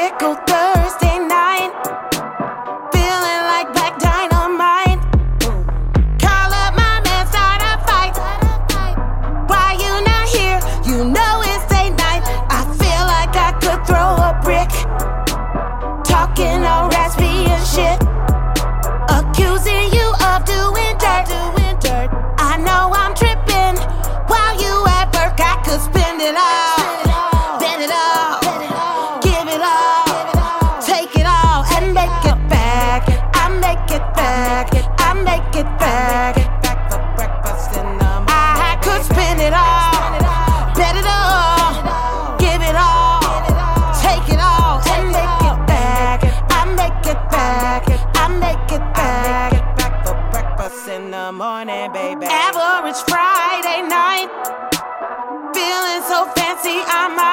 tickle Thursday. It back. The breakfast in the morning. I could spend it all. Bet it all. Give it all. Take it all and make it back. I make it back. I make it back. For breakfast in the morning, baby. Average Friday night. Feeling so fancy, I might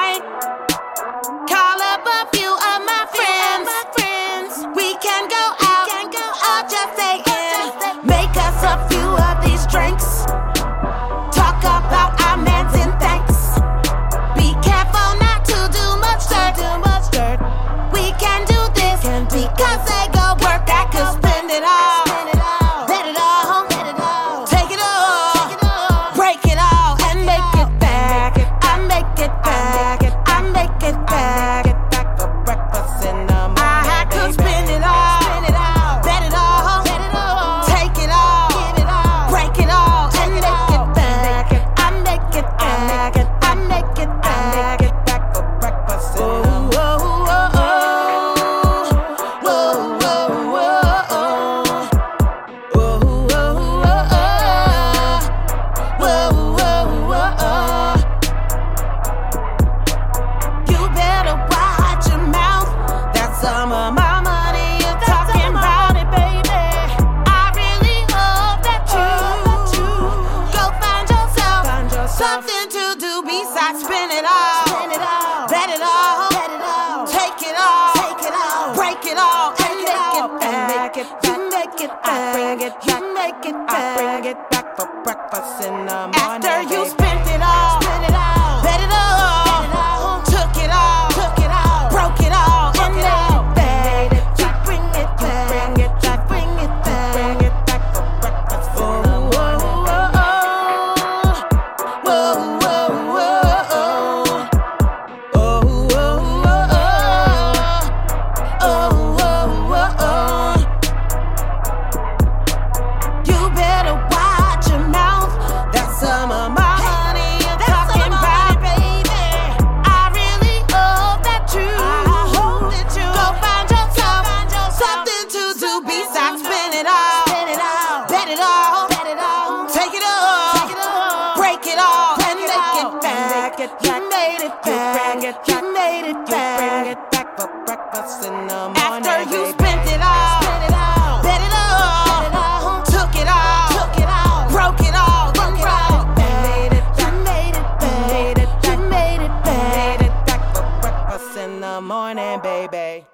some of my money you're talking about it, baby. I really hope that you go find yourself something to do besides spend it all. It all. Take it all. Break it all and make it back. You make it back. You make it I bring back. it back for breakfast in the morning. After you Break it all. And make it back. You made it back. You made it You bring it back for breakfast in the morning. After you spent it all, bet it all, took it all, took it all, broke it all, and made it back. You made it back. Made it Made back. Made it back for breakfast in the morning, baby.